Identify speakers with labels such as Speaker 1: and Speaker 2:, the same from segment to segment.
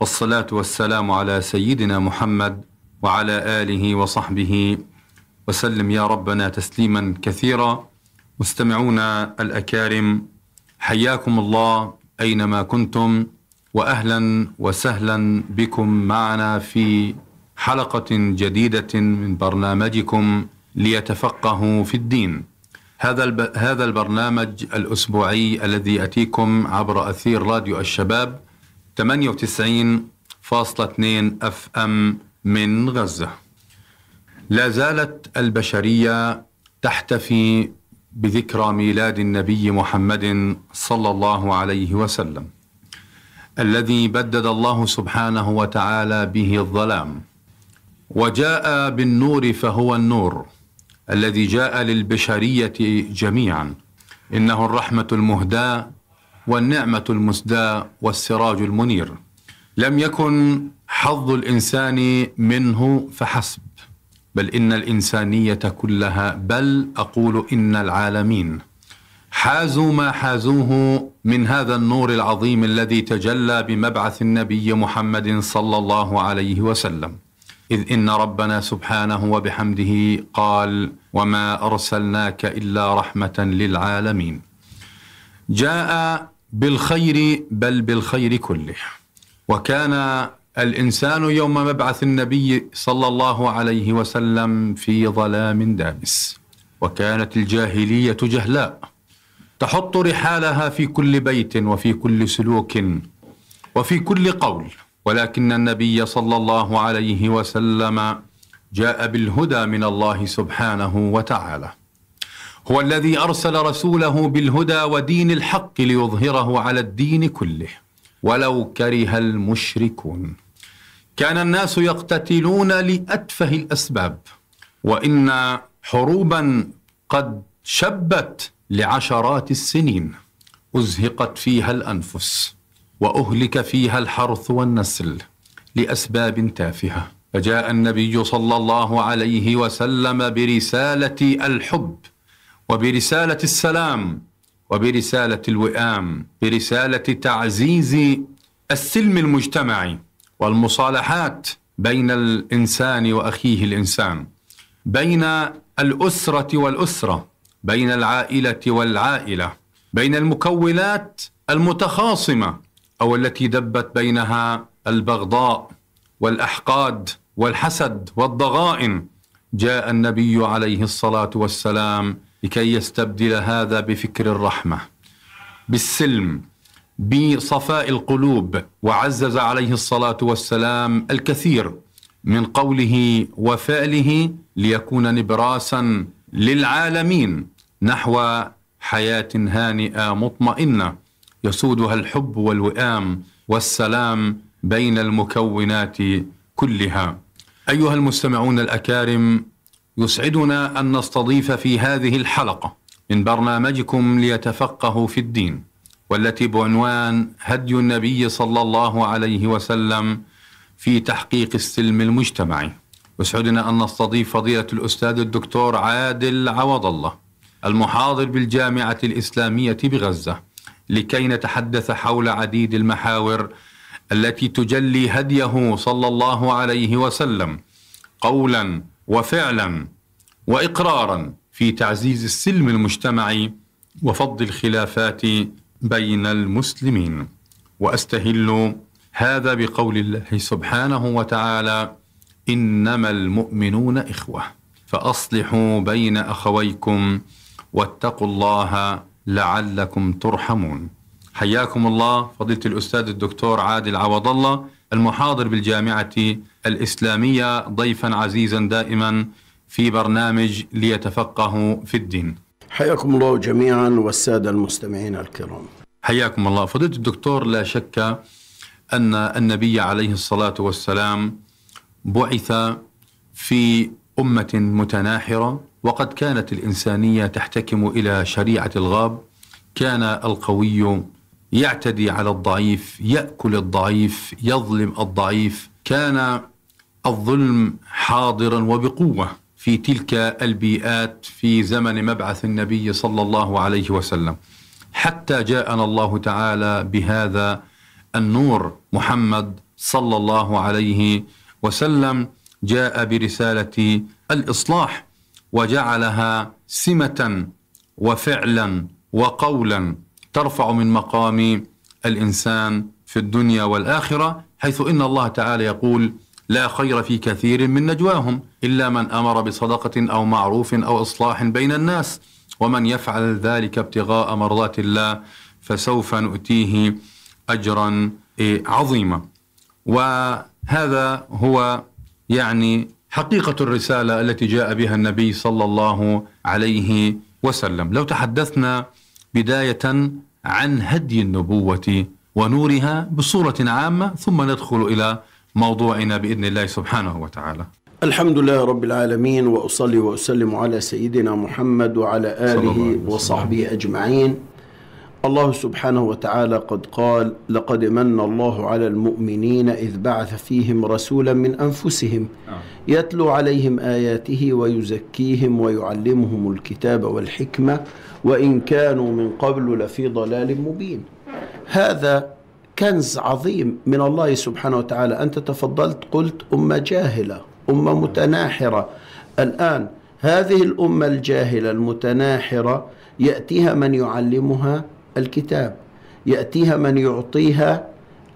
Speaker 1: والصلاة والسلام على سيدنا محمد وعلى آله وصحبه وسلم يا ربنا تسليما كثيرا مستمعونا الأكارم حياكم الله أينما كنتم وأهلا وسهلا بكم معنا في حلقة جديدة من برنامجكم ليتفقهوا في الدين هذا. هذا البرنامج الأسبوعي الذي يأتيكم عبر أثير راديو الشباب 98.2 اف ام من غزة. لا زالت البشرية تحتفي بذكرى ميلاد النبي محمد صلى الله عليه وسلم الذي بدد الله سبحانه وتعالى به الظلام وجاء بالنور فهو النور الذي جاء للبشرية جميعا. إنه الرحمة المهداة والنعمة المسداة والسراج المنير. لم يكن حظ الإنسان منه فحسب بل إن الإنسانية كلها بل أقول إن العالمين. حازوا ما حازوه من هذا النور العظيم الذي تجلى بمبعث النبي محمد صلى الله عليه وسلم. إذ إن ربنا سبحانه وبحمده قال وما أرسلناك إلا رحمة للعالمين. جاء بالخير بل بالخير كله. وكان الإنسان يوم مبعث النبي صلى الله عليه وسلم في ظلام دامس. وكانت الجاهلية جهلاء. تحط رحالها في كل بيت وفي كل سلوك وفي كل قول. ولكن النبي صلى الله عليه وسلم جاء بالهدى من الله سبحانه وتعالى. هو الذي أرسل رسوله بالهدى ودين الحق ليظهره على الدين كله. ولو كره المشركون. كان الناس يقتتلون لأتفه الأسباب. وإن حروبا قد شبت لعشرات السنين. أزهقت فيها الأنفس. وأهلك فيها الحرث والنسل لأسباب تافهة. فجاء النبي صلى الله عليه وسلم برسالة الحب. وبرسالة السلام وبرسالة الوئام برسالة تعزيز السلم المجتمعي والمصالحات بين الإنسان وأخيه الإنسان بين الأسرة والأسرة بين العائلة والعائلة بين المكونات المتخاصمة أو التي دبت بينها البغضاء والأحقاد والحسد والضغائن. جاء النبي عليه الصلاة والسلام لكي يستبدل هذا بفكر الرحمة. بالسلم بصفاء القلوب وعزز عليه الصلاة والسلام الكثير من قوله وفعله ليكون نبراسا للعالمين نحو حياة هانئة مطمئنة يسودها الحب والوئام والسلام بين المكونات كلها. أيها المستمعون الأكارم يسعدنا أن نستضيف في هذه الحلقة من برنامجكم ليتفقهوا في الدين والتي بعنوان هدي النبي صلى الله عليه وسلم في تحقيق السلم المجتمعي. يسعدنا أن نستضيف فضيلة الأستاذ الدكتور عادل عوض الله المحاضر بالجامعة الإسلامية بغزة لكي نتحدث حول عديد المحاور التي تجلي هديه صلى الله عليه وسلم قولا وفعلا واقرارا في تعزيز السلم المجتمعي وفض الخلافات بين المسلمين. وأستهل هذا بقول الله سبحانه وتعالى إنما المؤمنون إخوة فأصلحوا بين أخويكم واتقوا الله لعلكم ترحمون. حياكم الله فضيلة الأستاذ الدكتور عادل عوض الله. المحاضر بالجامعة الإسلامية ضيفا عزيزا دائما في برنامج ليتفقهوا في الدين.
Speaker 2: حياكم الله جميعا والسادة المستمعين الكرام.
Speaker 1: حياكم الله. فضيلة الدكتور لا شك أن النبي عليه الصلاة والسلام بعث في أمة متناحرة وقد كانت الإنسانية تحتكم إلى شريعة الغاب. كان القوي يعتدي على الضعيف يأكل الضعيف يظلم الضعيف. كان الظلم حاضرا وبقوة في تلك البيئات في زمن مبعث النبي صلى الله عليه وسلم. حتى جاءنا الله تعالى بهذا النور. محمد صلى الله عليه وسلم جاء برسالة الإصلاح وجعلها سمة وفعلا وقولا. ترفع من مقام الإنسان في الدنيا والآخرة حيث إن الله تعالى يقول لا خير في كثير من نجواهم إلا من أمر بصدقة أو معروف أو إصلاح بين الناس ومن يفعل ذلك ابتغاء مرضات الله فسوف نؤتيه أجرا إيه، عظيما. وهذا هو يعني حقيقة الرسالة التي جاء بها النبي صلى الله عليه وسلم. لو تحدثنا بداية عن هدي النبوة ونورها بصورة عامة ثم ندخل إلى موضوعنا بإذن الله سبحانه وتعالى.
Speaker 2: الحمد لله رب العالمين وأصلي وأسلم على سيدنا محمد وعلى آله وصحبه أجمعين. الله سبحانه وتعالى قد قال: لقد من الله على المؤمنين إذ بعث فيهم رسولا من أنفسهم يتلو عليهم آياته ويزكيهم ويعلمهم الكتاب والحكمة وإن كانوا من قبل لفي ضلال مبين. هذا كنز عظيم من الله سبحانه وتعالى. أنت تفضلت قلت أمة جاهلة أمة متناحرة. الآن هذه الأمة الجاهلة المتناحرة يأتيها من يعلمها؟ الكتاب. يأتيها من يعطيها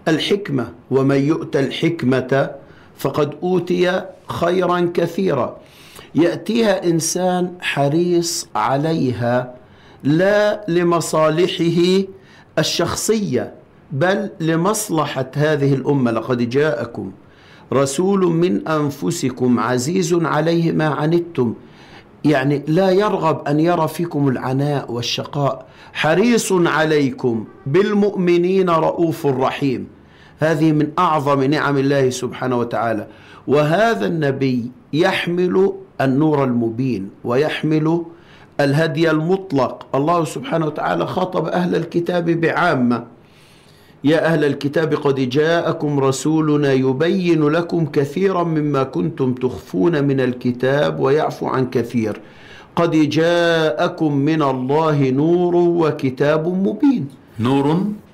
Speaker 2: الحكمة ومن يؤتى الحكمة فقد أوتي خيرا كثيرا. يأتيها إنسان حريص عليها لا لمصالحه الشخصية بل لمصلحة هذه الأمة. لقد جاءكم رسول من أنفسكم عزيز عليه ما عنتم. يعني لا يرغب أن يرى فيكم العناء والشقاء. حريص عليكم بالمؤمنين رؤوف رحيم. هذه من أعظم نعم الله سبحانه وتعالى. وهذا النبي يحمل النور المبين ويحمل الهدي المطلق. الله سبحانه وتعالى خاطب أهل الكتاب بعامة. يا أهل الكتاب قد جاءكم رسولنا يبين لكم كثيرا مما كنتم تخفون من الكتاب ويعفو عن كثير. قد جاءكم من الله نور وكتاب مبين.
Speaker 1: نور؟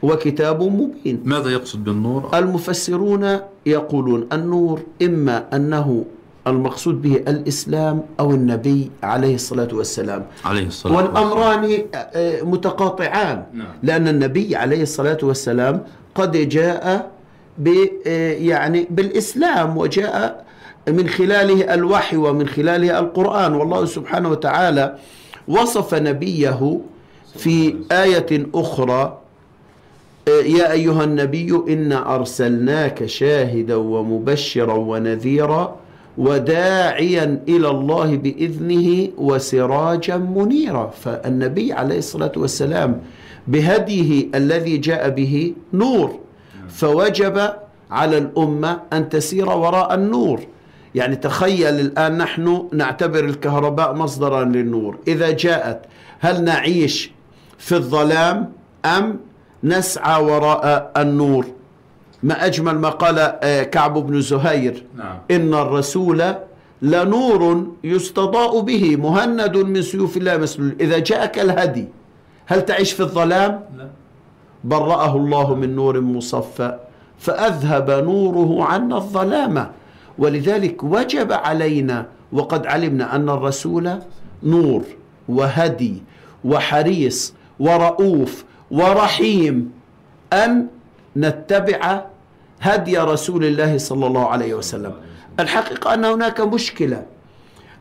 Speaker 2: وكتاب مبين.
Speaker 1: ماذا يقصد بالنور؟
Speaker 2: المفسرون يقولون النور إما أنه المقصود به الإسلام أو النبي عليه الصلاة والسلام.
Speaker 1: عليه الصلاة
Speaker 2: والأمران آه، متقاطعان.
Speaker 1: نعم.
Speaker 2: لأن النبي عليه الصلاة والسلام قد جاء ب آه، يعني بالإسلام وجاء من خلاله الوحي ومن خلاله القرآن. والله سبحانه وتعالى وصف نبيه في آية أخرى آه، يا أيها النبي إنا أرسلناك شاهدا ومبشرا ونذيرا وداعيا إلى الله بإذنه وسراجا منيرا. فالنبي عليه الصلاة والسلام بهديه الذي جاء به نور فوجب على الأمة أن تسير وراء النور. يعني تخيل الآن نحن نعتبر الكهرباء مصدرا للنور. إذا جاءت هل نعيش في الظلام أم نسعى وراء النور؟ ما أجمل ما قال آه، كعب بن زهير
Speaker 1: نعم.
Speaker 2: إن الرسول لنور يستضاء به مهند من سيوف الله مسلول إذا جاءك الهدي هل تعيش في الظلام
Speaker 1: لا.
Speaker 2: برأه الله من نور مصفى فأذهب نوره عنا الظلام ولذلك وجب علينا وقد علمنا أن الرسول نور وهدي وحريص ورؤوف ورحيم أن نتبع هدي رسول الله صلى الله عليه وسلم. الحقيقة أن هناك مشكلة.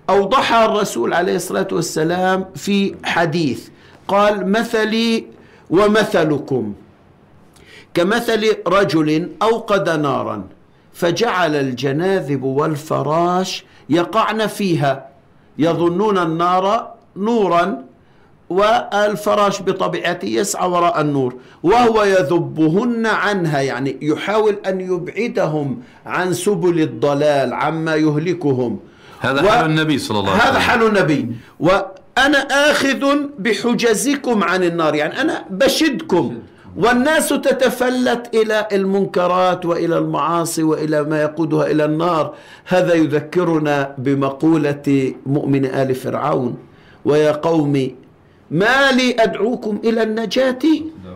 Speaker 2: أوضحها الرسول عليه الصلاة والسلام في حديث قال مثلي ومثلكم. كمثل رجل أوقد نارا فجعل الجناذب والفراش يقعن فيها يظنون النار نورا والفراش بطبيعته يسعى وراء النور وهو يذبهن عنها يعني يحاول أن يبعدهم عن سبل الضلال عما يهلكهم.
Speaker 1: هذا و... حال النبي صلى الله عليه وسلم.
Speaker 2: هذا حال النبي. وأنا آخذ بحجزكم عن النار يعني أنا بشدكم. والناس تتفلت إلى المنكرات وإلى المعاصي وإلى ما يقودها إلى النار. هذا يذكرنا بمقولة مؤمن آل فرعون ويا قوم ما لي أدعوكم إلى النجاة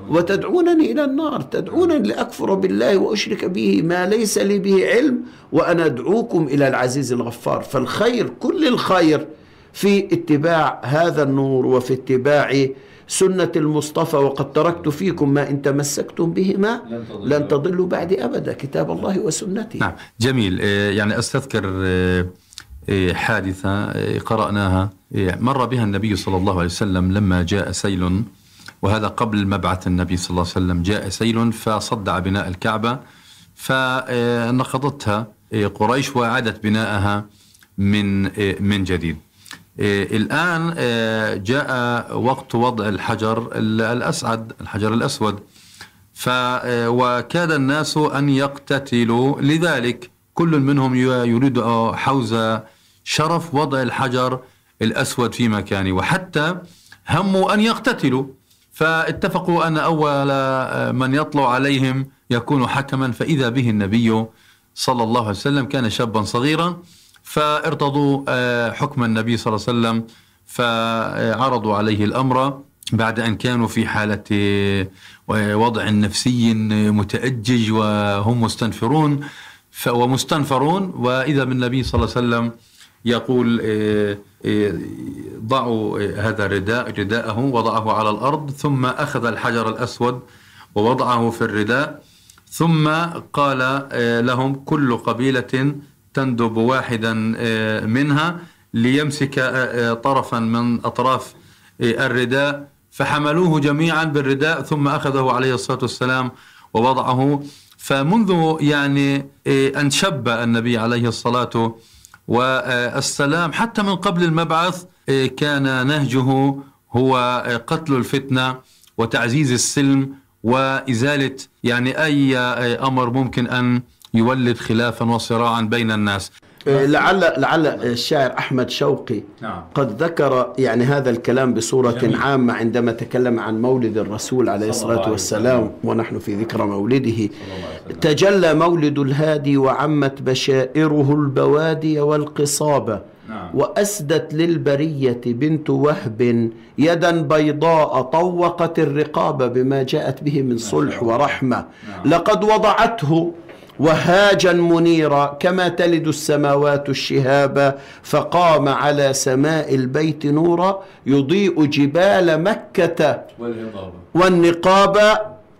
Speaker 2: وتدعونني إلى النار. تدعونني لأكفر بالله وأشرك به ما ليس لي به علم وأنا أدعوكم إلى العزيز الغفار. فالخير كل الخير في اتباع هذا النور وفي اتباع سنة المصطفى وقد تركت فيكم ما إن تمسكتم بهما لن تضلوا. بعد أبدا. كتاب الله وسنتي.
Speaker 1: نعم جميل. يعني أستذكر حادثة قرأناها. مر بها النبي صلى الله عليه وسلم لما جاء سيل وهذا قبل مبعث النبي صلى الله عليه وسلم. جاء سيل فصدع بناء الكعبة فنقضتها. قريش وأعادت بناءها من من جديد. الآن جاء وقت وضع الحجر الأسعد الحجر الأسود. وكاد الناس أن يقتتلوا لذلك. كل منهم يريد حوز شرف وضع الحجر الأسود في مكانه. وحتى هموا أن يقتتلوا. فاتفقوا أن أول من يطلع عليهم يكون حكما. فإذا به النبي صلى الله عليه وسلم كان شابا صغيرا فارتضوا حكم النبي صلى الله عليه وسلم فعرضوا عليه الأمر بعد أن كانوا في حالة وضع نفسي متأجج وهم مستنفرون. ومستنفرون وإذا بالنبي صلى الله عليه وسلم يقول ضعوا هذا الرداء رداءه وضعه على الأرض ثم أخذ الحجر الأسود ووضعه في الرداء ثم قال لهم كل قبيلة تندب واحدا منها ليمسك طرفا من أطراف الرداء فحملوه جميعا بالرداء ثم أخذه عليه الصلاة والسلام ووضعه فمنذ يعني أن شب النبي عليه الصلاة والسلام حتى من قبل المبعث كان نهجه هو قتل الفتنة وتعزيز السلم وإزالة يعني أي أمر ممكن أن يولد خلافا وصراعا بين الناس.
Speaker 2: لعل لعل الشاعر أحمد شوقي نعم. قد ذكر يعني هذا الكلام بصورة جميل. عامة عندما تكلم عن مولد الرسول عليه الصلاة والسلام ونحن في ذكرى مولده تجلى مولد الهادي وعمت بشائره البوادي والقصابه نعم. وأسدت للبرية بنت وهب يدا بيضاء طوقت الرقاب بما جاءت به من صلح ورحمة نعم. لقد وضعته وهاجا منيرا كما تلد السماوات الشهابا فقام على سماء البيت نورا يضيء جبال مكة والنقاب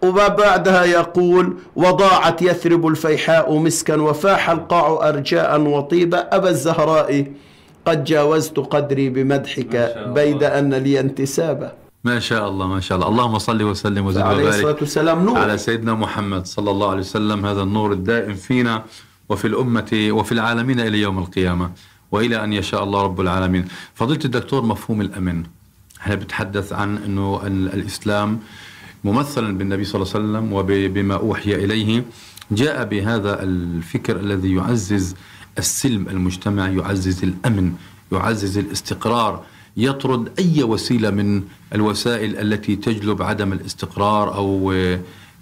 Speaker 2: وبعدها يقول وضاعت يثرب الفيحاء مسكا وفاح القاع أرجاء وطيبا. أبا الزهراء قد جاوزت قدري بمدحك بيد أن لي انتسابا.
Speaker 1: ما شاء الله ما شاء الله. اللهم صل وسلم وزد وبارك
Speaker 2: عليه الصلاة والسلام نور.
Speaker 1: على سيدنا محمد صلى الله عليه وسلم. هذا النور الدائم فينا وفي الأمة وفي العالمين إلى يوم القيامة. وإلى أن يشاء الله رب العالمين. فضيلة الدكتور مفهوم الأمن. إحنا بنتحدث عن أنه الإسلام ممثلا بالنبي صلى الله عليه وسلم وبما أوحي إليه. جاء بهذا الفكر الذي يعزز السلم المجتمعي يعزز الأمن يعزز الاستقرار. يطرد أي وسيلة من الوسائل التي تجلب عدم الاستقرار أو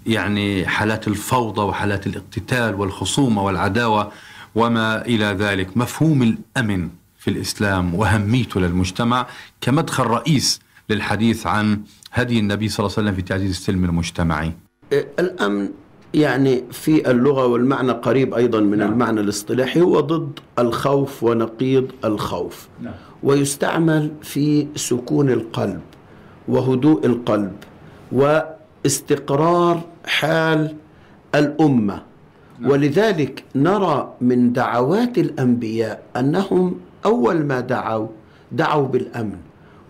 Speaker 1: يعني حالات الفوضى وحالات الاقتتال والخصومة والعداوة وما إلى ذلك. مفهوم الأمن في الإسلام وأهميته للمجتمع كمدخل رئيس للحديث عن هدي النبي صلى الله عليه وسلم في تعزيز السلم المجتمعي.
Speaker 2: الأمن يعني في اللغة والمعنى قريب أيضا من نعم. المعنى الاصطلاحي هو ضد الخوف ونقيض الخوف نعم. ويستعمل في سكون القلب وهدوء القلب واستقرار حال الأمة نعم. ولذلك نرى من دعوات الأنبياء أنهم أول ما دعوا دعوا بالأمن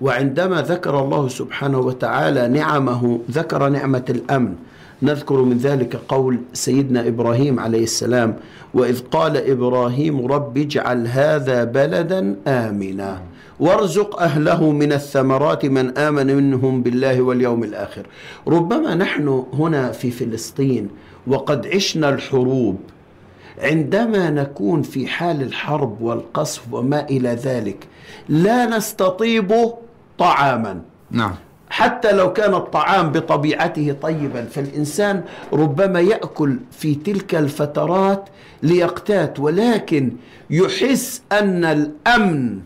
Speaker 2: وعندما ذكر الله سبحانه وتعالى نعمه ذكر نعمة الأمن نذكر من ذلك قول سيدنا إبراهيم عليه السلام وإذ قال إبراهيم رب اجعل هذا بلدا آمنا وارزق أهله من الثمرات من آمن منهم بالله واليوم الآخر. ربما نحن هنا في فلسطين وقد عشنا الحروب. عندما نكون في حال الحرب والقصف وما إلى ذلك لا نستطيب طعاما.
Speaker 1: نعم.
Speaker 2: حتى لو كان الطعام بطبيعته طيبا فالإنسان ربما يأكل في تلك الفترات ليقتات ولكن يحس أن الأمن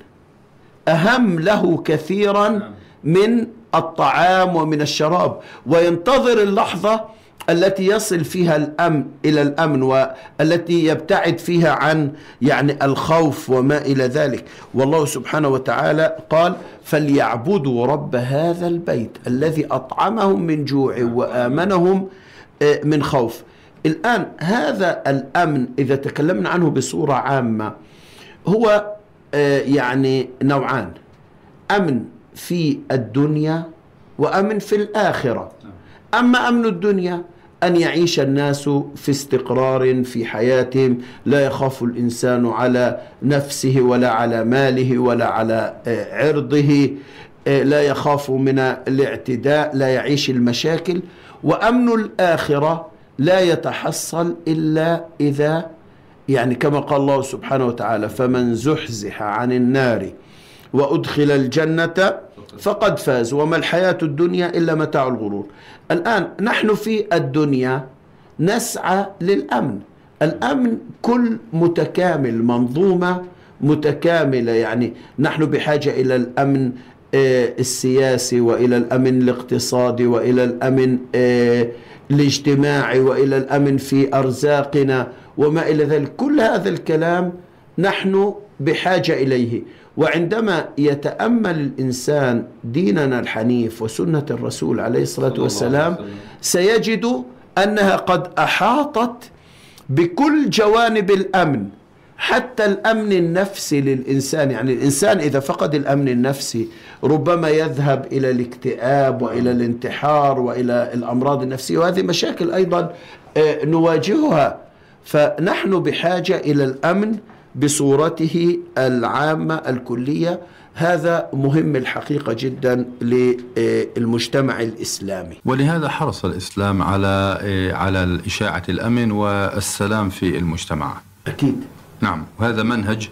Speaker 2: أهم له كثيرا من الطعام ومن الشراب. وينتظر اللحظة التي يصل فيها الأمن إلى الأمن والتي يبتعد فيها عن يعني الخوف وما إلى ذلك. والله سبحانه وتعالى قال فليعبدوا رب هذا البيت الذي أطعمهم من جوع وآمنهم آه، من خوف. الآن هذا الأمن إذا تكلمنا عنه بصورة عامة هو آه، يعني نوعان أمن في الدنيا وأمن في الآخرة. أما أمن الدنيا أن يعيش الناس في استقرار في حياتهم لا يخاف الإنسان على نفسه ولا على ماله ولا على آه، عرضه آه، لا يخاف من الاعتداء لا يعيش المشاكل. وأمن الآخرة لا يتحصل إلا إذا يعني كما قال الله سبحانه وتعالى فمن زحزح عن النار وأدخل الجنة فقد فاز وما الحياة الدنيا إلا متاع الغرور. الآن نحن في الدنيا نسعى للأمن. الأمن كل متكامل منظومة متكاملة. يعني نحن بحاجة إلى الأمن آه، السياسي وإلى الأمن الاقتصادي وإلى الأمن آه، الاجتماعي وإلى الأمن في أرزاقنا وما إلى ذلك. كل هذا الكلام نحن بحاجة إليه. وعندما يتأمل الإنسان ديننا الحنيف وسنة الرسول عليه الصلاة والسلام سيجد أنها قد أحاطت بكل جوانب الأمن حتى الأمن النفسي للإنسان. يعني الإنسان إذا فقد الأمن النفسي ربما يذهب إلى الاكتئاب وإلى الانتحار وإلى الأمراض النفسية وهذه مشاكل أيضا آه، نواجهها. فنحن بحاجة إلى الأمن بصورته العامة الكلية. هذا مهم الحقيقة جدا للمجتمع الإسلامي.
Speaker 1: ولهذا حرص الإسلام على على إشاعة الأمن والسلام في المجتمع.
Speaker 2: أكيد.
Speaker 1: نعم. وهذا منهج.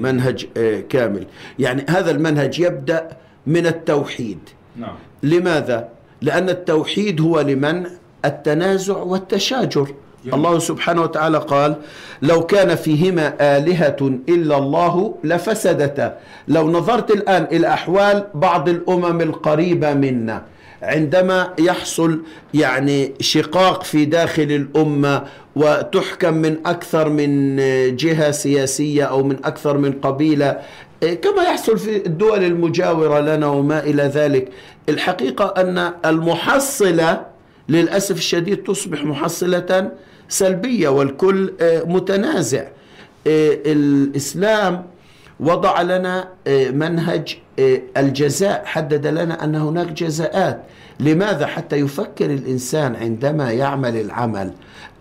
Speaker 2: منهج آه، كامل. يعني هذا المنهج يبدأ من التوحيد. نعم. لماذا؟ لأن التوحيد هو لمنع التنازع والتشاجر. الله سبحانه وتعالى قال لو كان فيهما آلهة إلا الله لفسدتا. لو نظرت الآن إلى أحوال بعض الأمم القريبة منا عندما يحصل يعني شقاق في داخل الأمة وتحكم من أكثر من جهة سياسية أو من أكثر من قبيلة كما يحصل في الدول المجاورة لنا وما إلى ذلك. الحقيقة أن المحصلة للأسف الشديد تصبح محصلة سلبية والكل آه، متنازع. آه، الإسلام وضع لنا آه، منهج الجزاء حدد لنا أن هناك جزاءات. لماذا؟ حتى يفكر الإنسان عندما يعمل العمل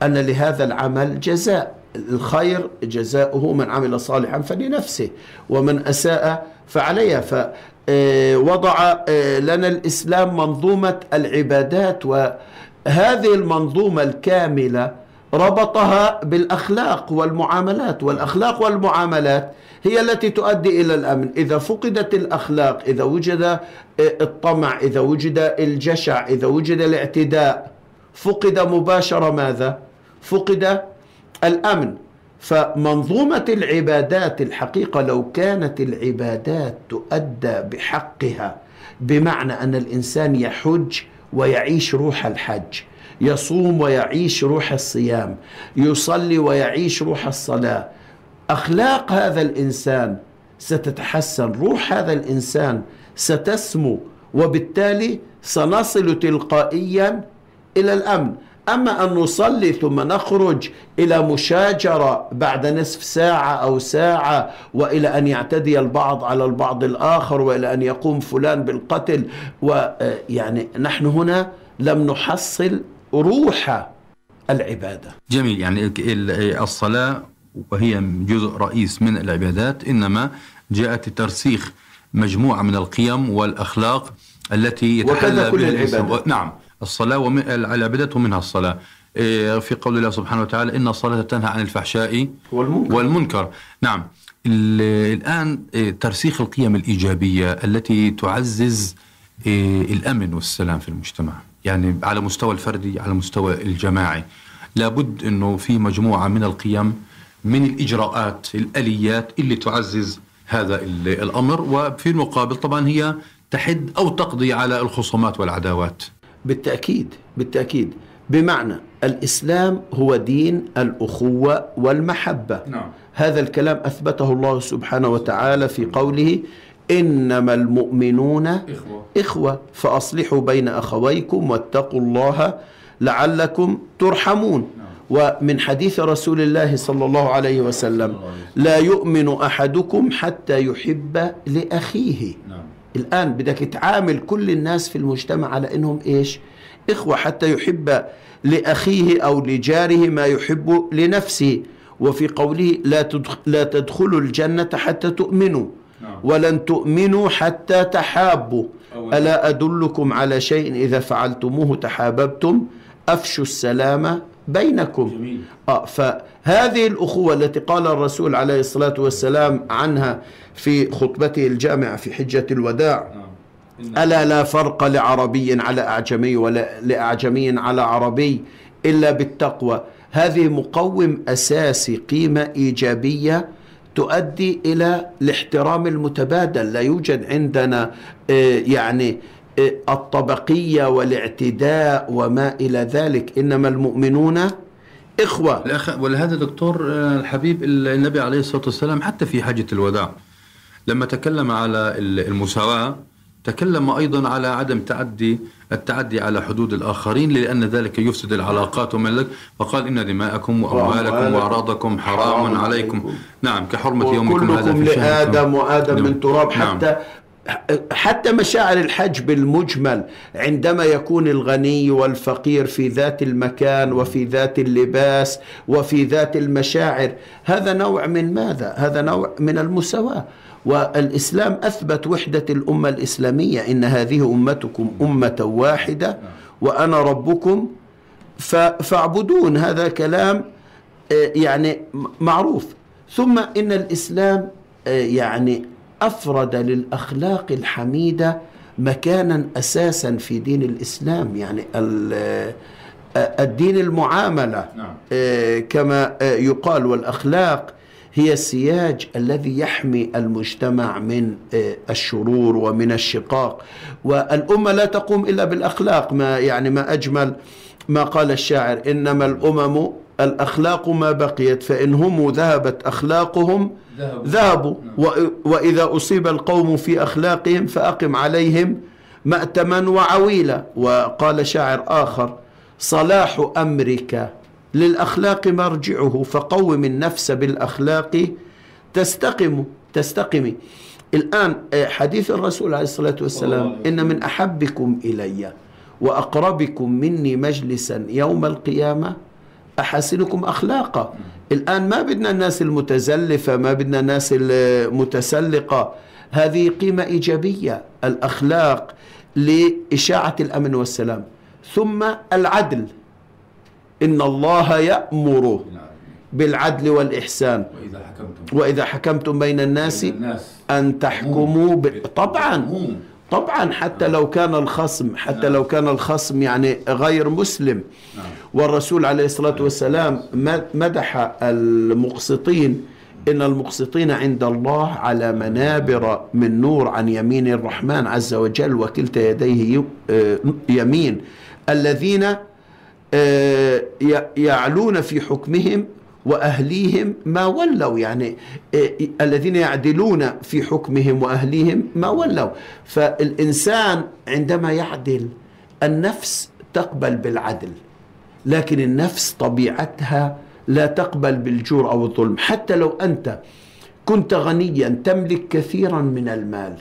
Speaker 2: أن لهذا العمل جزاء. الخير جزاؤه من عمل صالحا فلنفسه ومن أساء فعليها. فوضع لنا الإسلام منظومة العبادات وهذه المنظومة الكاملة ربطها بالأخلاق والمعاملات والأخلاق والمعاملات هي التي تؤدي إلى الأمن. إذا فقدت الأخلاق إذا وجد آه، الطمع إذا وجد الجشع إذا وجد الاعتداء فقد مباشرة ماذا؟ فقد الأمن. فمنظومة العبادات الحقيقة لو كانت العبادات تؤدى بحقها بمعنى أن الإنسان يحج ويعيش روح الحج يصوم ويعيش روح الصيام يصلي ويعيش روح الصلاة. أخلاق هذا الإنسان ستتحسن روح هذا الإنسان ستسمو وبالتالي سنصل تلقائيا إلى الأمن. أما أن نصلي ثم نخرج إلى مشاجرة بعد نصف ساعة أو ساعة وإلى أن يعتدي البعض على البعض الآخر وإلى أن يقوم فلان بالقتل ويعني نحن هنا لم نحصل روح العبادة.
Speaker 1: جميل. يعني الصلاة وهي جزء رئيس من العبادات إنما جاءت لترسيخ مجموعة من القيم والأخلاق التي
Speaker 2: وكذا كل العبادات.
Speaker 1: نعم. الصلاة والعبادات ومنها الصلاة. إيه، في قول الله سبحانه وتعالى إن الصلاة تنهى عن الفحشاء
Speaker 2: والمنكر,
Speaker 1: والمنكر. نعم. الآن إيه، ترسيخ القيم الإيجابية التي تعزز إيه، الأمن والسلام في المجتمع. يعني على مستوى الفردي على مستوى الجماعي. لابد أنه في مجموعة من القيم من الإجراءات الآليات اللي تعزز هذا الأمر. وفي المقابل طبعا هي تحد أو تقضي على الخصومات والعداوات.
Speaker 2: بالتأكيد بالتأكيد. بمعنى الإسلام هو دين الأخوة والمحبة.
Speaker 1: نعم.
Speaker 2: هذا الكلام أثبته الله سبحانه وتعالى في قوله إنما المؤمنون
Speaker 1: إخوة,
Speaker 2: إخوة. فأصلحوا بين أخويكم واتقوا الله لعلكم ترحمون.
Speaker 1: نعم.
Speaker 2: ومن حديث رسول الله صلى الله عليه وسلم لا يؤمن أحدكم حتى يحب لأخيه.
Speaker 1: نعم.
Speaker 2: الآن بدك تعامل كل الناس في المجتمع على أنهم إيش؟ إخوة. حتى يحب لأخيه أو لجاره ما يحب لنفسه. وفي قوله لا تدخل لا تدخلوا الجنة حتى تؤمنوا. ولن تؤمنوا حتى تحابوا. ألا أدلكم على شيء إذا فعلتموه تحاببتم؟ أفشوا السلام بينكم.
Speaker 1: جميل.
Speaker 2: آه فهذه الأخوة التي قال الرسول عليه الصلاة والسلام عنها في خطبته الجامعة في حجة الوداع
Speaker 1: نعم.
Speaker 2: ألا لا فرق لعربي على أعجمي ولا لأعجمي على عربي إلا بالتقوى. هذه مقوم أساسي قيمة إيجابية تؤدي إلى الاحترام المتبادل. لا يوجد عندنا آه، يعني آه، الطبقية والاعتداء وما إلى ذلك. إنما المؤمنون
Speaker 1: الأخ ولهذا دكتور آه، الحبيب النبي عليه الصلاة والسلام حتى في حجة الوداع لما تكلم على المساواة تكلم أيضا على عدم تعدي التعدي على حدود الآخرين لأن ذلك يفسد العلاقات ومن لك فقال إن دماءكم وأموالكم وأعراضكم حرام عليكم نعم كحرمة يومكم هذا في.
Speaker 2: لآدم وآدم
Speaker 1: نعم.
Speaker 2: من تراب
Speaker 1: نعم.
Speaker 2: حتى حتى مشاعر الحج بالمجمل عندما يكون الغني والفقير في ذات المكان وفي ذات اللباس وفي ذات المشاعر هذا نوع من ماذا؟ هذا نوع من المساواة والإسلام أثبت وحدة الأمة الإسلامية إن هذه أمتكم أمة واحدة وأنا ربكم فاعبدون هذا كلام آه، يعني معروف ثم إن الإسلام آه، يعني أفرد للأخلاق الحميدة مكانا أساسا في دين الإسلام يعني آه، الدين المعاملة
Speaker 1: نعم.
Speaker 2: كما يقال والأخلاق هي السياج الذي يحمي المجتمع من آه، الشرور ومن الشقاق. والأمة لا تقوم إلا بالأخلاق ما يعني ما أجمل ما قال الشاعر إنما الأمم الأخلاق ما بقيت فإن هم ذهبت أخلاقهم
Speaker 1: ذهبوا.
Speaker 2: و- وإذا أصيب القوم في أخلاقهم فأقم عليهم مأتما وعويلا. وقال شاعر آخر صلاح أمرك للأخلاق مرجعه فقوم النفس بالأخلاق تستقم تستقمي الآن آه، حديث الرسول عليه الصلاة والسلام إن من أحبكم إلي وأقربكم مني مجلسا يوم القيامة أحسنكم أخلاقا. الآن ما بدنا الناس المتزلفة ما بدنا الناس المتسلقة. هذه قيمة إيجابية الأخلاق لإشاعة الأمن والسلام. ثم العدل. إن الله يأمر بالعدل والإحسان.
Speaker 1: وإذا حكمتم.
Speaker 2: وإذا حكمتم بين الناس أن تحكموا ب... طبعا. طبعا حتى لو كان الخصم حتى لو كان الخصم يعني غير مسلم. والرسول عليه الصلاة والسلام مدح المقسطين إن المقسطين عند الله على منابر من نور عن يمين الرحمن عز وجل وكلتا يديه آه، يمين. الذين يعلون في حكمهم وأهليهم ما ولوا يعني آه، الذين يعدلون في حكمهم وأهليهم ما ولوا. فالإنسان عندما يعدل النفس تقبل بالعدل لكن النفس طبيعتها لا تقبل بالجور أو الظلم. حتى لو أنت كنت غنيا تملك كثيرا من المال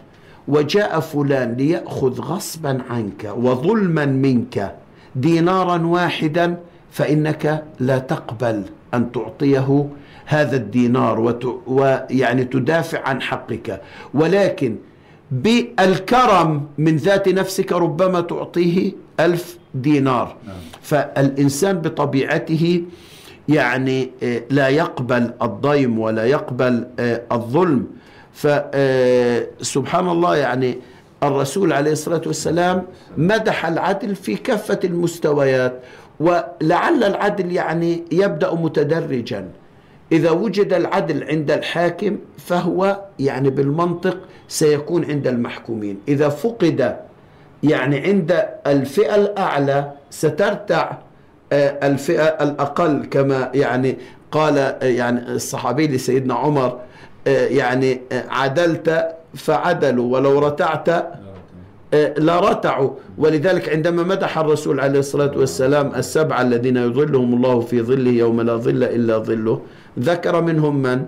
Speaker 2: وجاء فلان ليأخذ غصبا عنك وظلما منك دينارا واحدا فإنك لا تقبل أن تعطيه هذا الدينار وت... ويعني تدافع عن حقك. ولكن بالكرم من ذات نفسك ربما تعطيه ألف دينار. فالإنسان بطبيعته يعني آه، لا يقبل الضيم ولا يقبل آه، الظلم. فسبحان الله يعني الرسول عليه الصلاة والسلام مدح العدل في كافة المستويات ولعل العدل يعني يبدأ متدرجا. إذا وجد العدل عند الحاكم فهو يعني بالمنطق سيكون عند المحكومين. إذا فقد يعني عند الفئة الأعلى سترتع آه، الفئة الأقل كما يعني قال آه، يعني الصحابي لسيدنا عمر آه، يعني عدلت فعدلوا ولو رتعت لرتعوا ولذلك عندما مدح الرسول عليه الصلاة والسلام السبعة الذين يظلهم الله في ظله يوم لا ظل إلا ظله ذكر منهم من؟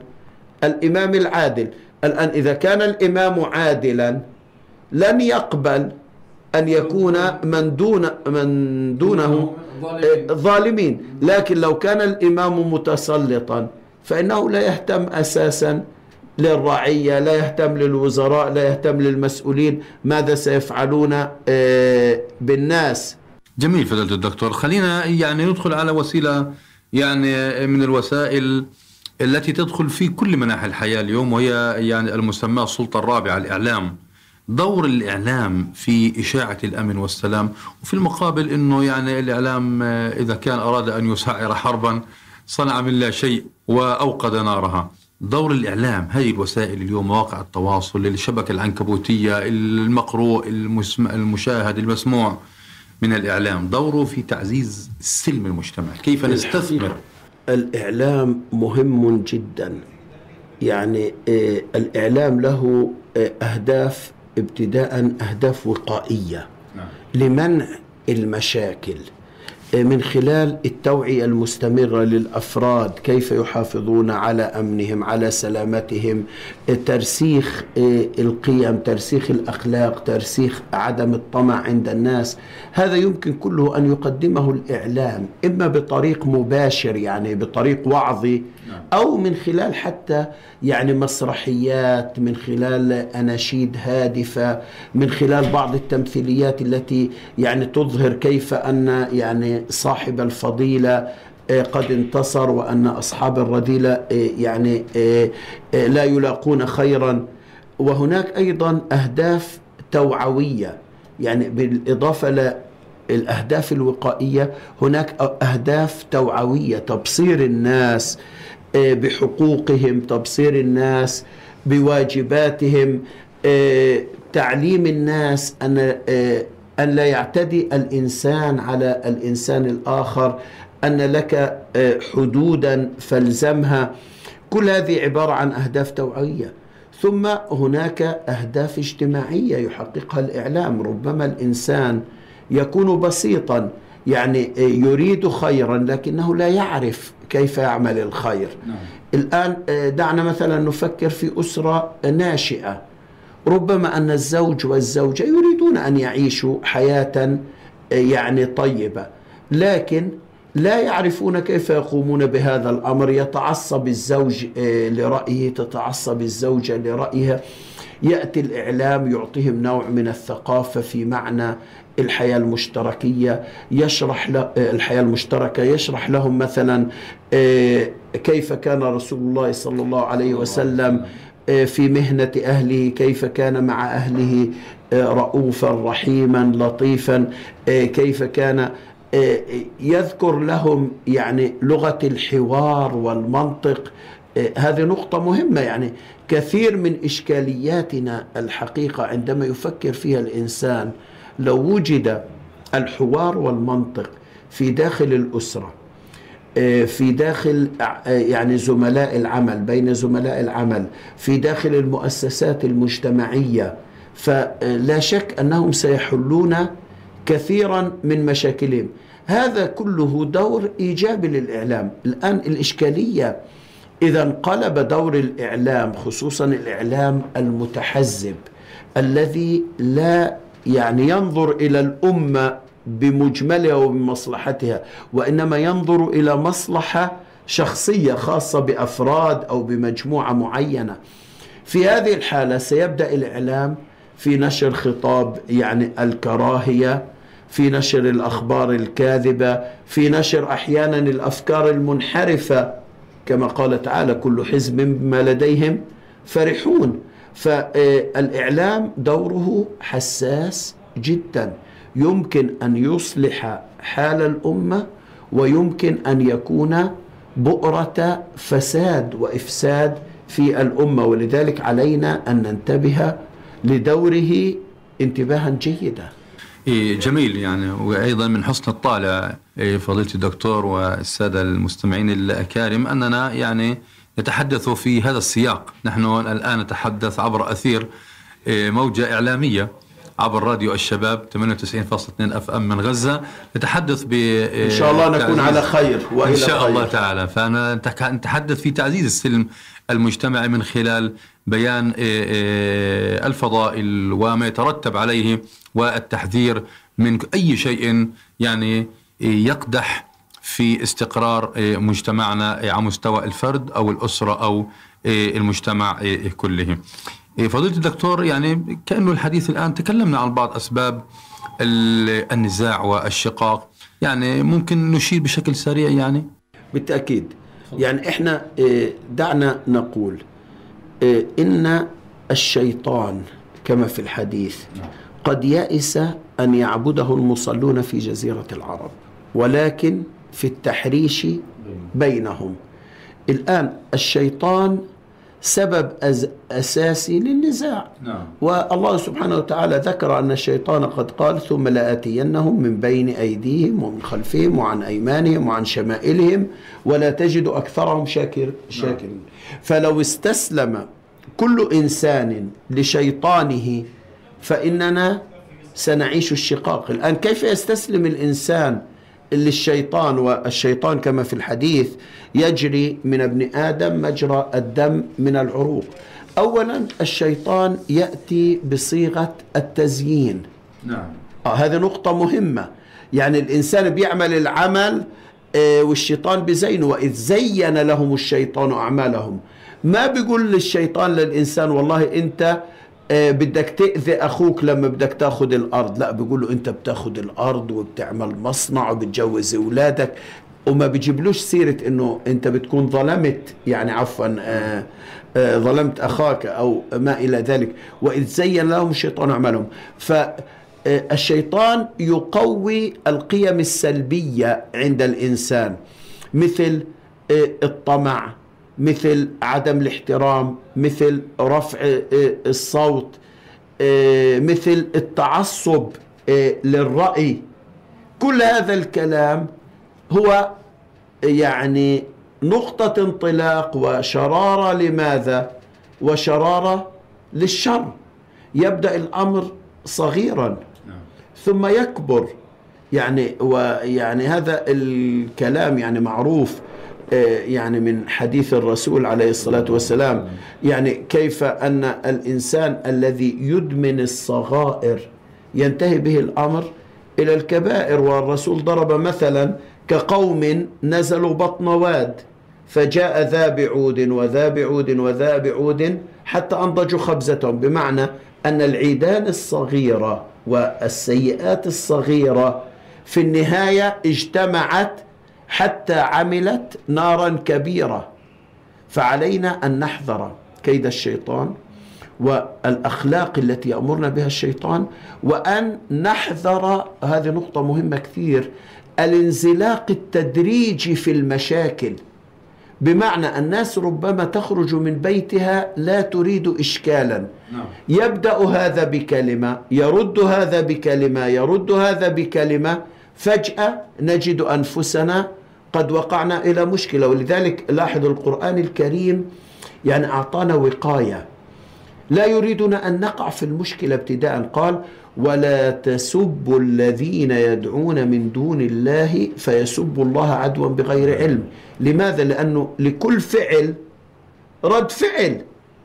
Speaker 2: الإمام العادل. الآن إذا كان الإمام عادلا لن يقبل أن يكون من دون من دونه ظالمين. لكن لو كان الإمام متسلطا فإنه لا يهتم أساسا للرعية لا يهتم للوزراء لا يهتم للمسؤولين. ماذا سيفعلون آه، بالناس؟
Speaker 1: جميل فضيلة الدكتور. خلينا يعني ندخل على وسيلة يعني من الوسائل التي تدخل في كل مناحي الحياة اليوم وهي يعني المسمى السلطة الرابعة الإعلام. دور الإعلام في إشاعة الأمن والسلام وفي المقابل أنه يعني الإعلام إذا كان أراد أن يسعر حربا صنع من لا شيء وأوقد نارها. دور الإعلام هذه الوسائل اليوم مواقع التواصل الشبكة العنكبوتية المقروء المشاهد المسموع من الإعلام. دوره في تعزيز السلم المجتمع. كيف نستثمر؟
Speaker 2: الإعلام مهم جدا. يعني آه، الإعلام له آه، أهداف ابتداء أهداف وقائية. نعم. لمنع المشاكل. من خلال التوعية المستمرة للأفراد كيف يحافظون على أمنهم على سلامتهم ترسيخ آه، القيم ترسيخ الأخلاق ترسيخ عدم الطمع عند الناس هذا يمكن كله أن يقدمه الإعلام إما بطريق مباشر يعني بطريق وعظي. أو من خلال حتى يعني مسرحيات من خلال أناشيد هادفة من خلال بعض التمثيليات التي يعني تظهر كيف أن يعني صاحب الفضيلة آه، قد انتصر وأن أصحاب الرذيلة آه، يعني آه، لا يلاقون خيرا. وهناك أيضا أهداف توعوية. يعني بالإضافة للأهداف الوقائية هناك أهداف توعوية تبصير الناس بحقوقهم تبصير الناس بواجباتهم. تعليم الناس أن أن لا يعتدي الإنسان على الإنسان الآخر أن لك حدودا فالزمها. كل هذه عبارة عن أهداف توعوية. ثم هناك أهداف اجتماعية يحققها الإعلام. ربما الإنسان يكون بسيطا. يعني آه، يريد خيرا لكنه لا يعرف كيف يعمل الخير. نعم. الآن آه، دعنا مثلا نفكر في أسرة ناشئة. ربما أن الزوج والزوجة يريدون أن يعيشوا حياة آه، يعني طيبة لكن لا يعرفون كيف يقومون بهذا الأمر. يتعصب الزوج لرأيه تتعصب الزوجة لرأيها. يأتي الإعلام يعطيهم نوع من الثقافة في معنى الحياة المشتركية يشرح آه، الحياة المشتركة يشرح لهم مثلا كيف كان رسول الله صلى الله عليه وسلم آه، في مهنة أهله كيف كان مع أهله آه، رؤوفا رحيما لطيفا آه، كيف كان يذكر لهم يعني لغة الحوار والمنطق. هذه نقطة مهمة يعني. كثير من إشكالياتنا الحقيقة عندما يفكر فيها الإنسان لو وجد الحوار والمنطق في داخل الأسرة آه، في داخل آه، يعني زملاء العمل بين زملاء العمل في داخل المؤسسات المجتمعية فلا شك أنهم سيحلون كثيرا من مشاكلهم. هذا كله دور إيجابي للإعلام. الآن الإشكالية إذا انقلب دور الإعلام خصوصا الإعلام المتحزب الذي لا يعني ينظر إلى الأمة بمجملها وبمصلحتها وإنما ينظر إلى مصلحة شخصية خاصة بأفراد أو بمجموعة معينة. في هذه الحالة سيبدأ الإعلام في نشر خطاب يعني الكراهية في نشر الأخبار الكاذبة في نشر أحيانا الأفكار المنحرفة كما قال تعالى كل حزب بما لديهم فرحون فالإعلام دوره حساس جدا. يمكن أن يصلح حال الأمة ويمكن أن يكون بؤرة فساد وإفساد في الأمة. ولذلك علينا أن ننتبه لدوره انتباها جيدا.
Speaker 1: إيه، جميل يعني. وأيضا من حسن الطالع إيه، فضيلة الدكتور والسادة المستمعين الأكارم أننا يعني نتحدث في هذا السياق. نحن الآن نتحدث عبر أثير إيه، موجة إعلامية عبر راديو الشباب 98.2 أف إم من غزة. نتحدث ب
Speaker 2: إن شاء الله نكون على خير
Speaker 1: وإلى إن شاء خير. الله تعالى. فنتحدث في تعزيز السلم المجتمعي من خلال بيان الفضائل وما يترتب عليه والتحذير من أي شيء يعني يقدح في استقرار مجتمعنا على مستوى الفرد أو الأسرة أو المجتمع كله. فضيلة الدكتور يعني كأنه الحديث الآن تكلمنا عن بعض أسباب النزاع والشقاق. يعني ممكن نشير بشكل سريع يعني؟
Speaker 2: بالتأكيد. يعني إحنا دعنا نقول إن الشيطان كما في الحديث قد يئس أن يعبده المصلون في جزيرة العرب. ولكن في التحريش بينهم. الآن الشيطان سبب أساسي للنزاع.
Speaker 1: نعم.
Speaker 2: والله سبحانه وتعالى ذكر أن الشيطان قد قال ثم لآتينهم من بين أيديهم ومن خلفهم وعن أيمانهم وعن شمائلهم ولا تجد أكثرهم شاكر شاكرين. فلو استسلم كل إنسان لشيطانه فإننا سنعيش الشقاق. الآن كيف يستسلم الانسان للشيطان والشيطان كما في الحديث يجري من ابن آدم مجرى الدم من العروق. اولا الشيطان يأتي بصيغة التزيين.
Speaker 1: نعم.
Speaker 2: آه هذه نقطة مهمة. يعني الإنسان بيعمل العمل آه والشيطان بزينه وإذ زين لهم الشيطان أعمالهم. ما بيقول للشيطان للإنسان والله أنت بدك تأذي أخوك لما بدك تاخذ الأرض. لا بيقول له أنت بتاخذ الأرض وبتعمل مصنع وبتجوز أولادك. وما بيجيبلوش سيرة أنه أنت بتكون ظلمت يعني عفوا آآ آآ ظلمت أخاك أو ما إلى ذلك. وإذ زين لهم الشيطان أعمالهم. فالشيطان يقوي القيم السلبية عند الإنسان مثل الطمع. مثل عدم الاحترام مثل رفع الصوت مثل التعصب للرأي. كل هذا الكلام هو يعني نقطة انطلاق وشرارة لماذا؟ وشرارة للشر. يبدأ الأمر صغيرا ثم يكبر. يعني ويعني هذا الكلام يعني معروف. يعني من حديث الرسول عليه الصلاة والسلام يعني كيف أن الإنسان الذي يدمن الصغائر ينتهي به الأمر إلى الكبائر والرسول ضرب مثلا كقوم نزلوا بطن واد فجاء ذا بعود وذا بعود وذا بعود حتى أنضجوا خبزتهم بمعنى أن العيدان الصغيرة والسيئات الصغيرة في النهاية اجتمعت حتى عملت نارا كبيرة. فعلينا أن نحذر كيد الشيطان والأخلاق التي يأمرنا بها الشيطان وأن نحذر هذه نقطة مهمة كثير الانزلاق التدريجي في المشاكل. بمعنى الناس ربما تخرج من بيتها لا تريد اشكالا. يبدأ هذا بكلمة يرد هذا بكلمة يرد هذا بكلمة فجأة نجد أنفسنا قد وقعنا إلى مشكلة ولذلك لاحظوا القرآن الكريم يعني أعطانا وقاية. لا يريدنا أن نقع في المشكلة ابتداء. قال ولا تسبوا الذين يدعون من دون الله فيسبوا الله عدوا بغير علم. لماذا؟ لأنه لكل فعل رد فعل.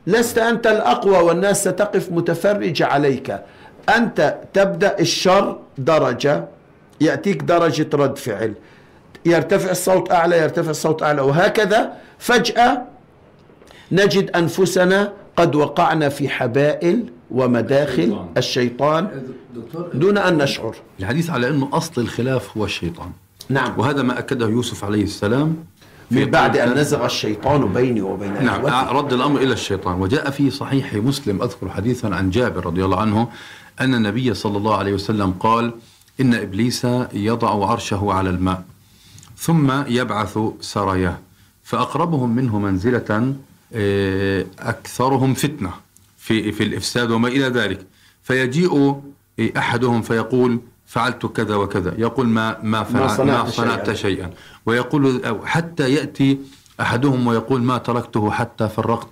Speaker 2: لست أنت الأقوى والناس ستقف متفرجه عليك. أنت تبدأ الشر درجة يأتيك درجة رد فعل. يرتفع الصوت أعلى يرتفع الصوت أعلى. وهكذا فجأة نجد أنفسنا قد وقعنا في حبائل ومداخل الشيطان. دون أن نشعر.
Speaker 1: الحديث على أنه أصل الخلاف هو الشيطان.
Speaker 2: نعم.
Speaker 1: وهذا ما أكده يوسف عليه السلام
Speaker 2: من بعد أن نزغ الشيطان بيني وبين
Speaker 1: نعم.
Speaker 2: إخوتي.
Speaker 1: رد الأمر إلى الشيطان. وجاء في صحيح مسلم أذكر حديثا عن جابر رضي الله عنه أن النبي صلى الله عليه وسلم قال إن إبليس يضع عرشه على الماء. ثم يبعث سراياه. فأقربهم منه منزلة آه، أكثرهم فتنة في في الإفساد وما إلى ذلك. فيجيء أحدهم فيقول فعلت كذا وكذا. يقول ما ما فعل
Speaker 2: صنعت
Speaker 1: ما صنعت
Speaker 2: شيئاً.
Speaker 1: شيئا. ويقول حتى يأتي أحدهم ويقول ما تركته حتى فرقت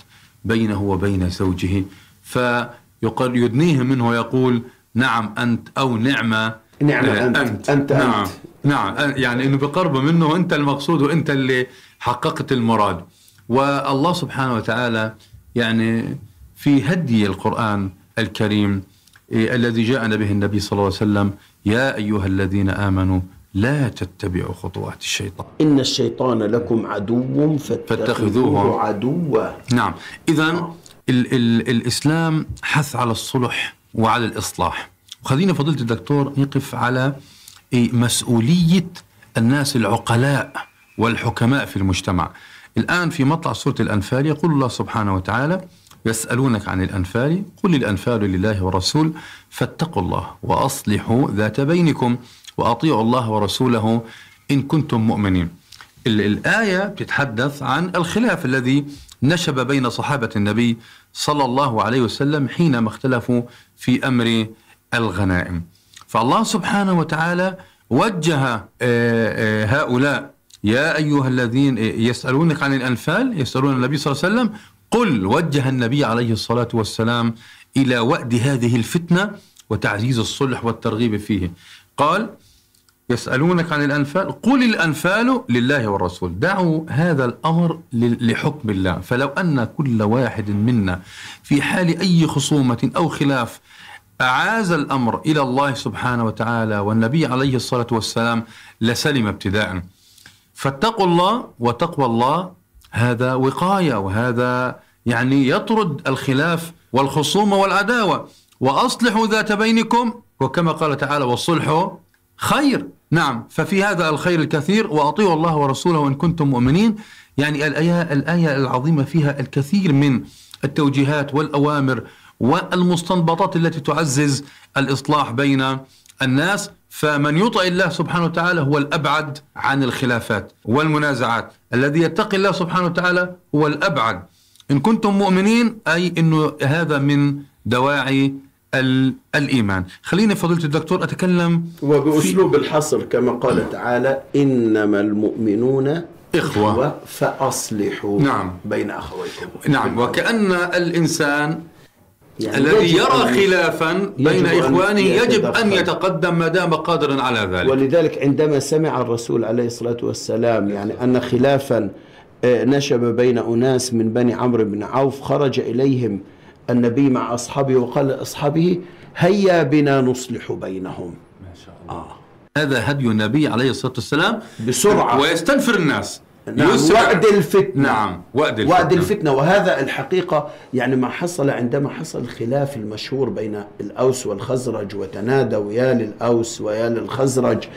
Speaker 1: بينه وبين زوجه. فيقال يدنيه منه ويقول نعم أنت أو نعمة
Speaker 2: نعم
Speaker 1: آه،
Speaker 2: أنت.
Speaker 1: أنت.
Speaker 2: أنت
Speaker 1: نعم.
Speaker 2: أنت.
Speaker 1: نعم آه، يعني إنه بقرب منه أنت المقصود وأنت اللي حققت المراد. والله سبحانه وتعالى يعني في هدي القرآن الكريم إيه، الذي جاءنا به النبي صلى الله عليه وسلم يا أيها الذين آمنوا لا تتبعوا خطوات الشيطان.
Speaker 2: إن الشيطان لكم عدو
Speaker 1: فاتخذوه
Speaker 2: عدوا.
Speaker 1: نعم اذا ال ال الإسلام حث على الصلح وعلى الإصلاح. وخلينا فضيلة الدكتور نقف على مسؤولية الناس العقلاء والحكماء في المجتمع. الآن في مطلع سورة الأنفال يقول الله سبحانه وتعالى يسألونك عن الأنفال قل الأنفال لله والرسول فاتقوا الله وأصلحوا ذات بينكم وأطيعوا الله ورسوله إن كنتم مؤمنين. ال- الآية بتتحدث عن الخلاف الذي نشب بين صحابة النبي صلى الله عليه وسلم حينما اختلفوا في أمر الغنائم. فالله سبحانه وتعالى وجه آه، آه، هؤلاء. يا أيها الذين آه، يسألونك عن الأنفال يسألون النبي صلى الله عليه وسلم قل وجه النبي عليه الصلاة والسلام إلى وأد هذه الفتنة وتعزيز الصلح والترغيب فيه. قال يسألونك عن الأنفال قل الأنفال لله والرسول. دعوا هذا الأمر لحكم الله. فلو أن كل واحد منا في حال أي خصومة أو خلاف أعاز الأمر إلى الله سبحانه وتعالى والنبي عليه الصلاة والسلام لسلم ابتداء. فاتقوا الله وتقوى الله هذا وقاية وهذا يعني يطرد الخلاف والخصومة والعداوة. وأصلحوا ذات بينكم وكما قال تعالى والصلح خير. نعم ففي هذا الخير الكثير وأطيعوا الله ورسوله إن كنتم مؤمنين. يعني الآية, الآية العظيمة فيها الكثير من التوجيهات والأوامر والمستنبطات التي تعزز الإصلاح بين الناس. فمن يطع الله سبحانه وتعالى هو الأبعد عن الخلافات والمنازعات. الذي يتقي الله سبحانه وتعالى هو الأبعد. إن كنتم مؤمنين أي أنه هذا من دواعي ال- الإيمان. خليني فضيلة الدكتور أتكلم
Speaker 2: وبأسلوب الحصر كما قال تعالى إنما المؤمنون
Speaker 1: إخوة.
Speaker 2: فأصلحوا
Speaker 1: نعم.
Speaker 2: بين أخويكم.
Speaker 1: نعم. وكأن الإنسان
Speaker 2: يعني
Speaker 1: الذي يرى خلافا بين إخوانه يجب أن. يتقدم ما دام قادرا على ذلك.
Speaker 2: ولذلك عندما سمع الرسول عليه الصلاة والسلام يعني أن خلافا آه، نشب بين أناس من بني عمرو بن عوف خرج إليهم النبي مع أصحابه وقال لأصحابه هيا بنا نصلح بينهم.
Speaker 1: هذا هدي النبي عليه الصلاة والسلام.
Speaker 2: بسرعة.
Speaker 1: ويستنفر الناس.
Speaker 2: نعم. وعد الفتنة.
Speaker 1: نعم وعد الفتنة.
Speaker 2: وعد الفتنة. وهذا الحقيقة يعني ما حصل عندما حصل الخلاف المشهور بين الأوس والخزرج وتنادوا يا للأوس ويا للخزرج.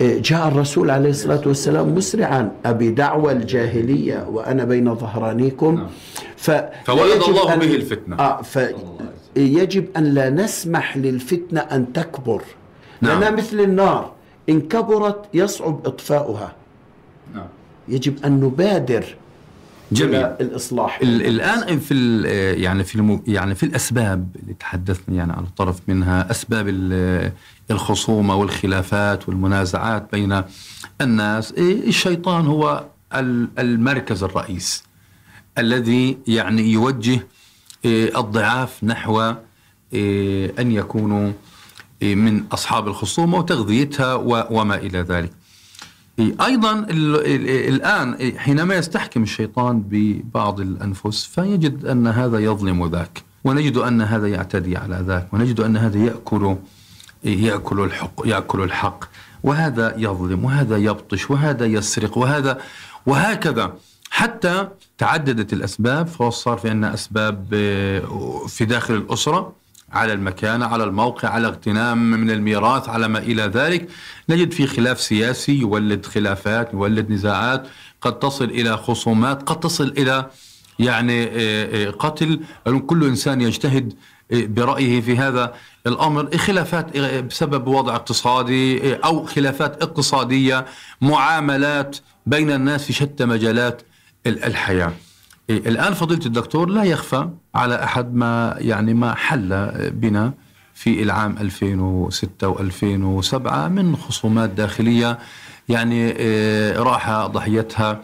Speaker 2: إيه، جاء الرسول عليه الصلاة والسلام مسرعا أبي دعوى الجاهلية وأنا بين ظهرانيكم. ف...
Speaker 1: فولد الله
Speaker 2: أن-
Speaker 1: به الفتنة.
Speaker 2: آه فيجب أن لا نسمح للفتنة أن تكبر.
Speaker 1: نعم.
Speaker 2: لأنها مثل النار إن كبرت يصعب إطفاؤها.
Speaker 1: نعم.
Speaker 2: يجب أن نبادر
Speaker 1: جميل
Speaker 2: إلى الإصلاح
Speaker 1: ال- الآن في يعني في الم- يعني في الأسباب اللي تحدثنا يعني على طرف منها أسباب ال- الخصومه والخلافات والمنازعات بين الناس إيه، الشيطان هو ال- المركز الرئيس الذي يعني يوجه إيه، الضعاف نحو إيه، أن يكونوا من أصحاب الخصومه وتغذيتها وما إلى ذلك. أيضا ال- ال- الآن حينما يستحكم الشيطان ببعض الأنفس فيجد أن هذا يظلم ذاك ونجد أن هذا يعتدي على ذاك ونجد أن هذا يأكل يأكل الحق يأكل الحق وهذا يظلم وهذا يبطش وهذا يسرق وهذا وهكذا. حتى تعددت الأسباب فصار في عندنا أسباب آه، في داخل الأسرة على المكانة على الموقع على اغتنام من الميراث على ما إلى ذلك. نجد في خلاف سياسي يولد خلافات يولد نزاعات قد تصل إلى خصومات قد تصل إلى يعني آه، آه، قتل. كل إنسان يجتهد آه، برأيه في هذا الأمر. خلافات بسبب وضع اقتصادي أو خلافات اقتصادية معاملات بين الناس في شتى مجالات الحياة. الآن فضيلة الدكتور لا يخفى على أحد ما يعني ما حل بنا في العام 2006 و2007 من خصومات داخلية يعني راح ضحيتها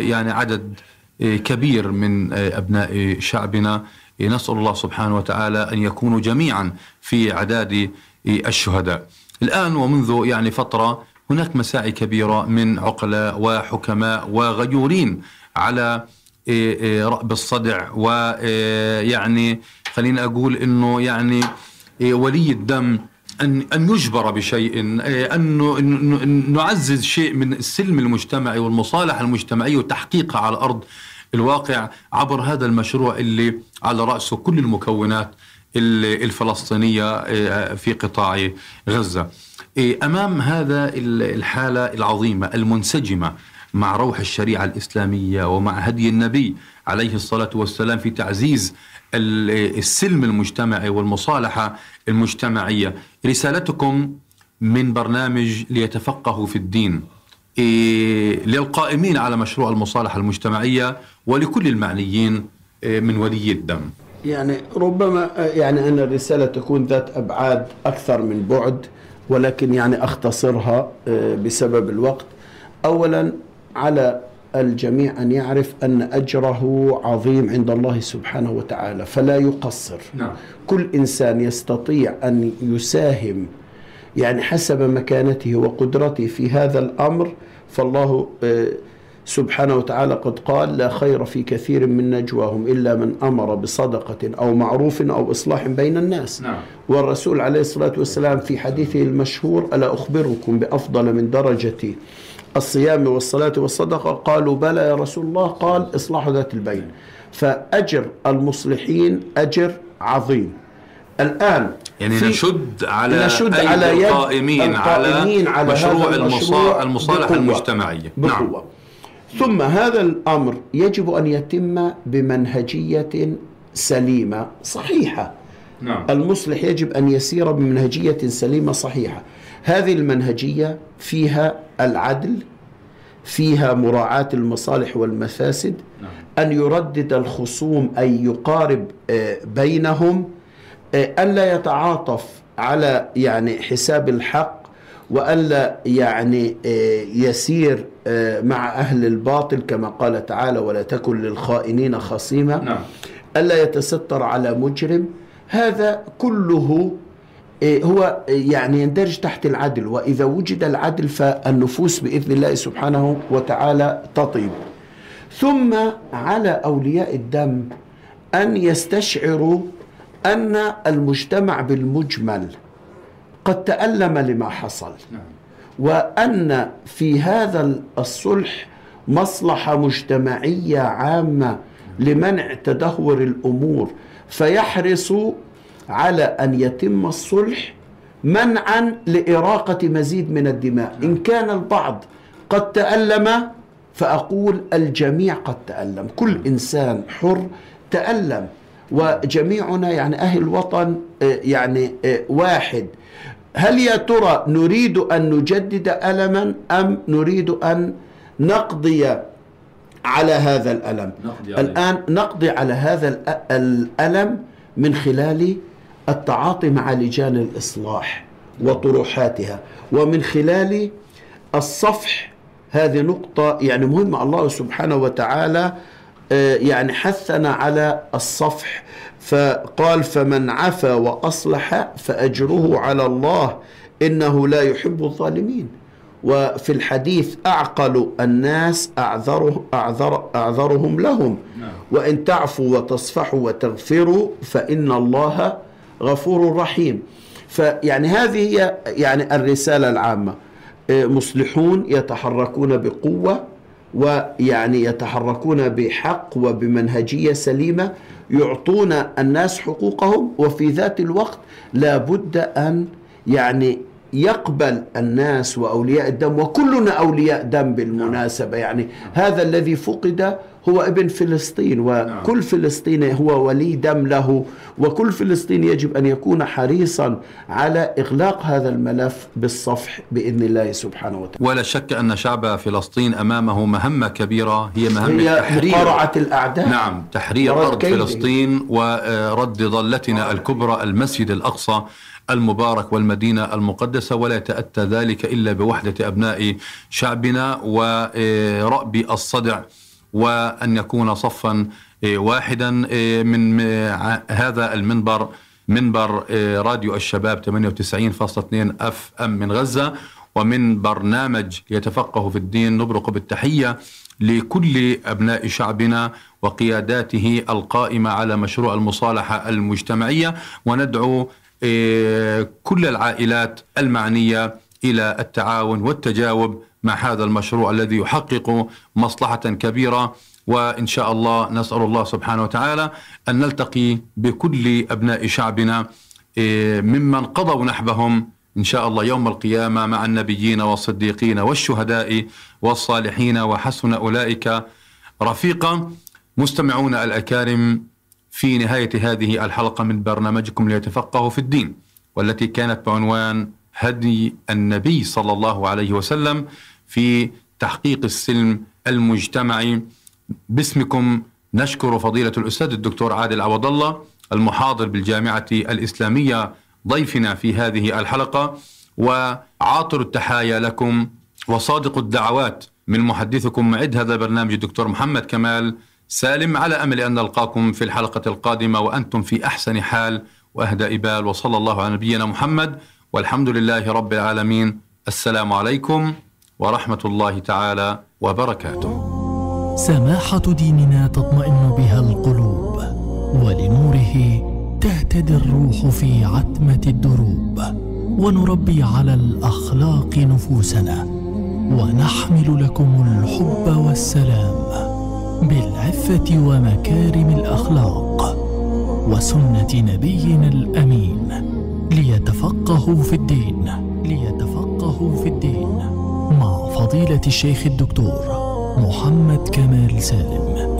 Speaker 1: يعني عدد كبير من أبناء شعبنا نسأل الله سبحانه وتعالى أن يكونوا جميعا في اعداد الشهداء. الآن ومنذ يعني فترة هناك مساعي كبيرة من عقلاء وحكماء وغيورين على رأب الصدع. ويعني خليني أقول إنه يعني ولي الدم أن أن يجبر بشيء أن نعزز شيء من السلم المجتمعي والمصالحة المجتمعية وتحقيقها على أرض الواقع عبر هذا المشروع اللي على رأسه كل المكونات الفلسطينية في قطاع غزة. أمام هذا الحالة العظيمة المنسجمة مع روح الشريعة الإسلامية ومع هدي النبي عليه الصلاة والسلام في تعزيز السلم المجتمعي والمصالحة المجتمعية. رسالتكم من برنامج ليتفقهوا في الدين. إيه، للقائمين على مشروع المصالحة المجتمعية ولكل المعنيين إيه، من ولي الدم.
Speaker 2: يعني ربما يعني أن الرسالة تكون ذات أبعاد أكثر من بعد ولكن يعني أختصرها إيه، بسبب الوقت. أولا على الجميع أن يعرف أن أجره عظيم عند الله سبحانه وتعالى فلا يقصر نعم. كل إنسان يستطيع أن يساهم يعني حسب مكانته وقدرته في هذا الأمر فالله آه، سبحانه وتعالى قد قال لا خير في كثير من نجواهم إلا من أمر بصدقة أو معروف أو إصلاح بين الناس نعم. والرسول عليه الصلاة والسلام في حديثه المشهور ألا أخبركم بأفضل من درجة الصيام والصلاة والصدقة؟ قالوا بلى يا رسول الله. قال إصلاح ذات البين. فأجر المصلحين أجر عظيم. الآن
Speaker 1: يعني نشد على نشد على يد القائمين, القائمين على, على مشروع, المشروع المصالحة المجتمعية
Speaker 2: بقوة. نعم. ثم هذا الأمر يجب أن يتم بمنهجية سليمة صحيحة. نعم. المصلح يجب أن يسير بمنهجية سليمة صحيحة. هذه المنهجية فيها العدل فيها مراعاة المصالح والمفاسد نعم. أن يردد الخصوم أي يقارب آه، بينهم آه، ألا يتعاطف على يعني حساب الحق وألا يعني آه، يسير مع أهل الباطل كما قال تعالى ولا تكن للخائنين خصيما نعم. ألا يتستر على مجرم هذا كله هو يعني يندرج تحت العدل وإذا وجد العدل فالنفوس بإذن الله سبحانه وتعالى تطيب ثم على أولياء الدم أن يستشعروا أن المجتمع بالمجمل قد تألم لما حصل نعم. وأن في هذا الصلح مصلحة مجتمعية عامة لمنع تدهور الأمور فيحرصوا على أن يتم الصلح منعا لإراقة مزيد من الدماء. إن كان البعض قد تألم فأقول الجميع قد تألم. كل إنسان حر تألم. وجميعنا يعني أهل الوطن آه، يعني آه، واحد. هل يا ترى نريد أن نجدد ألما أم نريد أن نقضي على هذا الألم؟ نقضي الآن نقضي على هذا الألم من خلال التعاطي مع لجان الإصلاح وطروحاتها. ومن خلال الصفح هذه نقطة يعني مهمة الله سبحانه وتعالى آه، يعني حثنا على الصفح. فقال فمن عفا وأصلح فأجره على الله إنه لا يحب الظالمين. وفي الحديث أعقل الناس أعذره أعذر أعذرهم لهم نعم. وإن تعفوا وتصفحوا وتغفروا فإن الله غفور رحيم. فيعني هذه هي يعني الرسالة العامة. آه، مصلحون يتحركون بقوة ويعني يتحركون بحق وبمنهجية سليمة يعطون الناس حقوقهم وفي ذات الوقت لا بد أن يعني يقبل الناس وأولياء الدم وكلنا أولياء دم بالمناسبة. يعني هذا الذي فقد هو ابن فلسطين وكل فلسطيني هو ولي دم له وكل فلسطيني يجب أن يكون حريصا على إغلاق هذا الملف بالصفح بإذن الله سبحانه وتعالى.
Speaker 1: ولا شك أن شعب فلسطين أمامه مهمة كبيرة هي مهمة
Speaker 2: هي
Speaker 1: تحرير
Speaker 2: الأعداء
Speaker 1: نعم تحرير
Speaker 2: ورد
Speaker 1: أرض
Speaker 2: كيده.
Speaker 1: فلسطين ورد ضالتنا الكبرى المسجد الأقصى المبارك والمدينة المقدسة ولا يتأتى ذلك إلا بوحدة أبناء شعبنا ورأب الصدع وأن يكون صفا واحدا من هذا المنبر منبر راديو الشباب 98.2 أف أم من غزة ومن برنامج يتفقه في الدين نبرق بالتحية لكل أبناء شعبنا وقياداته القائمة على مشروع المصالحة المجتمعية. وندعو إيه، كل العائلات المعنية إلى التعاون والتجاوب مع هذا المشروع الذي يحقق مصلحة كبيرة وإن شاء الله نسأل الله سبحانه وتعالى أن نلتقي بكل أبناء شعبنا إيه، ممن قضوا نحبهم إن شاء الله يوم القيامة مع النبيين والصديقين والشهداء والصالحين وحسن أولئك رفيقا. مستمعون الأكارم في نهاية هذه الحلقة من برنامجكم ليتفقهوا في الدين والتي كانت بعنوان هدي النبي صلى الله عليه وسلم في تحقيق السلم المجتمعي. باسمكم نشكر فضيلة الأستاذ الدكتور عادل عوض الله المحاضر بالجامعة الإسلامية ضيفنا في هذه الحلقة وعاطر التحايا لكم وصادق الدعوات من محدثكم معد هذا البرنامج الدكتور محمد كمال. سالم على أمل أن نلقاكم في الحلقة القادمة وأنتم في أحسن حال وأهدى بال وصلى الله على نبينا محمد. والحمد لله رب العالمين. السلام عليكم. ورحمة الله تعالى وبركاته.
Speaker 3: سماحة ديننا تطمئن بها القلوب ولنوره تهتدي الروح في عتمة الدروب ونربي على الأخلاق نفوسنا ونحمل لكم الحب والسلام بالعفة ومكارم الأخلاق وسنة نبينا الأمين ليتفقهوا في الدين ليتفقهوا في الدين مع فضيلة الشيخ الدكتور محمد كمال سالم.